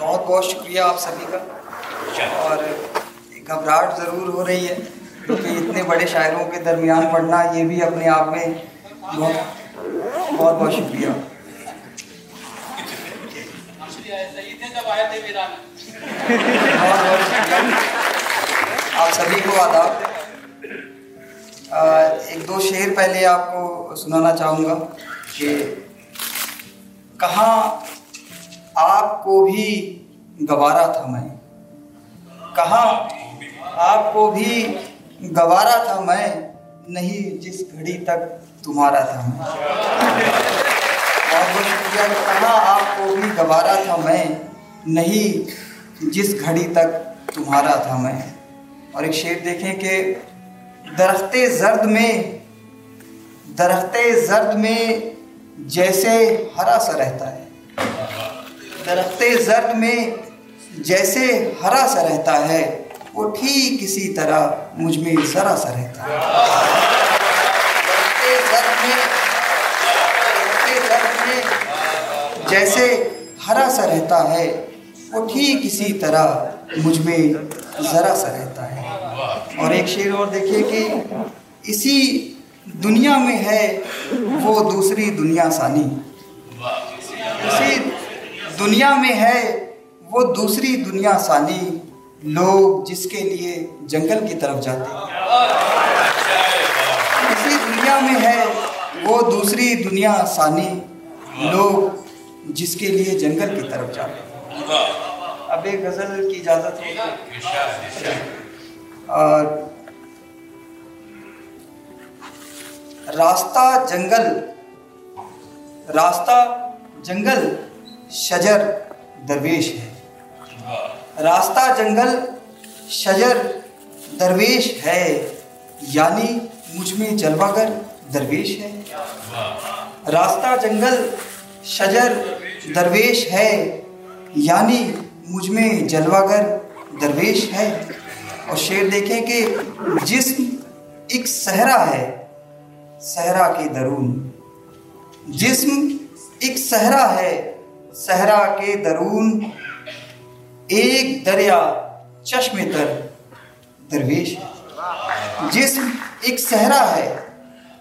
بہت بہت شکریہ آپ سبھی کا۔ اور گھبراہٹ ضرور ہو رہی ہے کیونکہ اتنے بڑے شاعروں کے درمیان پڑھنا یہ بھی اپنے آپ میں بہت بہت بہت شکریہ۔ بہت بہت شکریہ آپ سبھی کو آداب۔ ایک دو شعر پہلے آپ کو سنانا چاہوں گا کہ کہاں آپ کو بھی گوارا تھا میں۔ کہاں؟ آپ کو بھی گوارا تھا میں، نہیں جس گھڑی تک تمہارا تھا میں۔ بہت بہت شکریہ، کہاں آپ کو بھی گوارا تھا میں، نہیں جس گھڑی تک تمہارا تھا میں۔ اور ایک شعر دیکھیں کہ درخت زرد میں، درخت زرد میں جیسے ہرا سا رہتا ہے۔ درخت زرد میں جیسے ہرا سا رہتا ہے، وہ ٹھیک اسی طرح مجھ میں ذرا سا رہتا ہے۔ درخت زرد میں درخت زرد میں جیسے ہرا سا رہتا ہے، وہ ٹھیک اسی طرح مجھ میں ذرا سا رہتا ہے۔ اور ایک شعر اور دیکھیے کہ اسی دنیا میں ہے وہ دوسری دنیا ثانی۔ اسی دنیا میں ہے، وہ دوسری دنیا ثانی لوگ جس کے لیے جنگل کی طرف جاتے اسی دنیا میں ہے، وہ دوسری دنیا ثانی لوگ جس کے لیے جنگل کی طرف جاتے اب ایک غزل کی اجازت ہو اور راستہ جنگل راستہ جنگل شجر درویش ہے۔ راستہ جنگل شجر درویش ہے۔ یعنی مجھ میں جلوہ گر درویش ہے۔ راستہ جنگل شجر درویش ہے۔ یعنی مجھ میں جلوہ گر درویش ہے۔ اور شعر دیکھیں کہ جسم ایک صحرا ہے۔ صحرا کے درون۔ جسم ایک صحرا ہے۔ صحرا کے درون ایک دریا چشم تر درویش ہے۔ جسم ایک صحرا ہے۔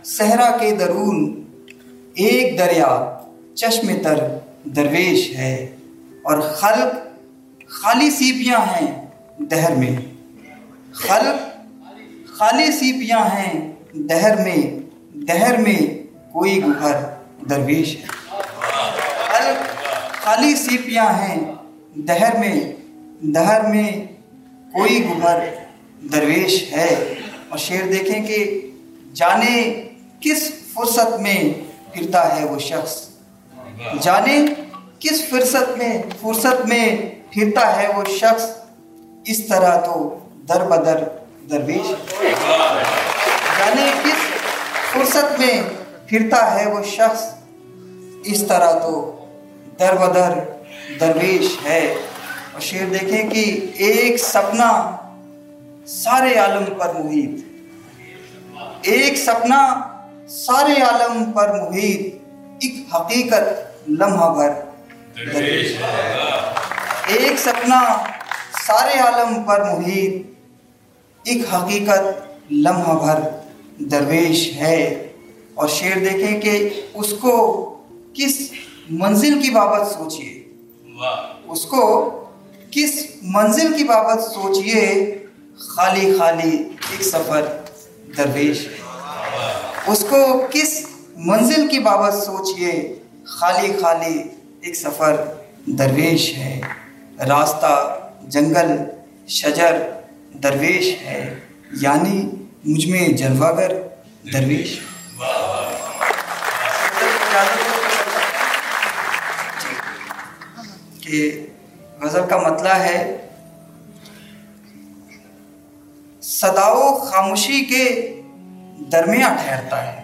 صحرا کے درون ایک دریا چشم تر درویش ہے۔ اور خلق خالی سیپیاں ہیں دہر میں۔ خلق خالی سیپیاں ہیں دہر میں۔ دہر میں کوئی گہر درویش ہے۔ خالی سیپیاں ہیں۔ دہر میں دہر میں کوئی گہر درویش ہے۔ اور شعر دیکھیں کہ جانے کس فرصت میں پھرتا ہے وہ شخص۔ جانے کس فرصت میں فرصت میں پھرتا ہے وہ شخص۔ اس طرح تو در بدر درویش جانے کس فرصت میں پھرتا ہے وہ شخص۔ اس طرح تو در بدر درویش ہے۔ اور شعر دیکھیں کہ ایک سپنا سارے عالم پر محیط۔ ایک سپنا سارے عالم پر محیط۔ ایک حقیقت لمحہ بھر۔ درویش ایک سپنا سارے عالم پر محیط۔ ایک حقیقت لمحہ بھر۔ درویش ہے۔ اور شعر دیکھیں کہ اس کو کس منزل کی بابت سوچئے۔ اس کو کس منزل کی بابت سوچئے؟ خالی خالی ایک سفر درویش۔ ہے اس کو کس منزل کی بابت سوچئے؟ خالی خالی ایک سفر درویش ہے۔ راستہ جنگل شجر درویش ہے۔ یعنی مجھ میں جلوہ گر درویش۔ کہ غزل کا مطلع ہے۔ صداؤ خاموشی کے درمیان ٹھہرتا ہے۔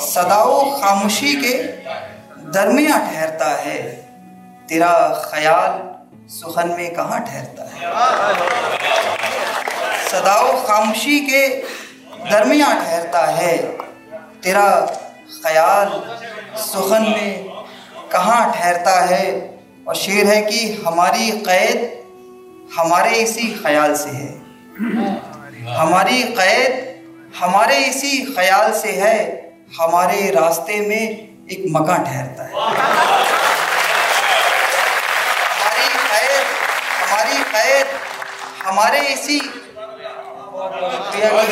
صداؤ خاموشی کے درمیان ٹھہرتا ہے۔ تیرا خیال سخن میں کہاں ٹھہرتا ہے؟ صداؤ خاموشی کے درمیان ٹھہرتا ہے۔ تیرا خیال سخن میں کہاں ٹھہرتا ہے؟ اور شعر ہے کہ ہماری قید ہمارے اسی خیال سے ہے۔ ہماری قید ہمارے اسی خیال سے ہے، ہمارے راستے میں ایک مکان ٹھہرتا ہے۔ ہماری قید ہماری قید، ہمارے اسی،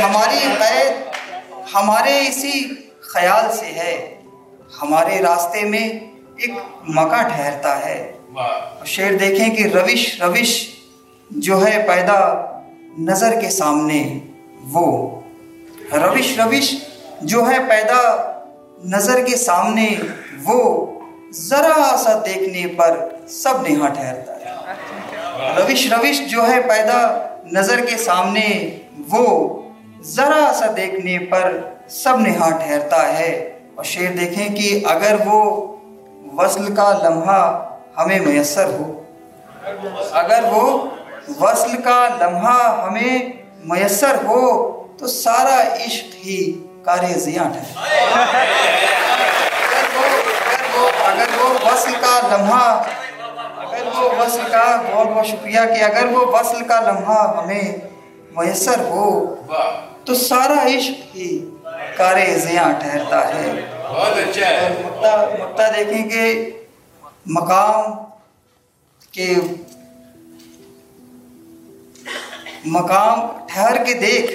ہماری قید ہمارے اسی خیال سے ہے۔ ہمارے راستے میں ایک مکہ ٹھہرتا ہے۔ شعر دیکھیں کہ روش روش جو ہے پیدا نظر کے سامنے وہ۔ روش روش جو ہے پیدا نظر کے سامنے وہ ذرا سا دیکھنے پر سب نہاں ٹھہرتا ہے۔ روش روش جو ہے پیدا نظر کے سامنے وہ ذرا سا دیکھنے پر سب نہاں ٹھہرتا ہے۔ اور شعر دیکھیں کہ اگر وہ وصل کا لمحہ ہمیں میسر ہو۔ اگر وہ وصل کا لمحہ ہمیں میسر ہو تو سارا عشق ہی کار زیاں ٹھہرے اگر وہ وصل کا لمحہ اگر وہ وصل کا بہت بہت شکریہ کہ اگر وہ وصل کا لمحہ ہمیں میسر ہو تو سارا عشق ہی کار زیاں ٹھہرتا ہے۔ بہت اچھا ہے۔ دیکھیں کہ مقام کے مقام ٹھہر کے دیکھ،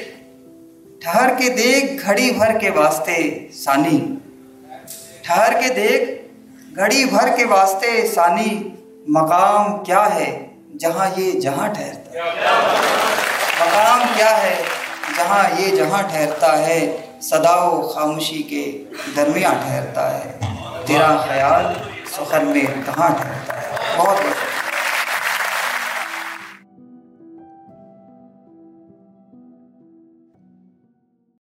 ٹھہر کے دیکھ گھڑی بھر کے واسطے ثانی۔ ٹھہر کے دیکھ گھڑی بھر کے واسطے ثانی، مقام کیا ہے جہاں یہ جہاں ٹھہرتا ہے؟ مقام کیا ہے جہاں یہ جہاں ٹھہرتا ہے؟ صدا و خاموشی کے درمیان ٹھہرتا ہے۔ تیرا خیال سخن میں کہاں ٹھہرتا ہے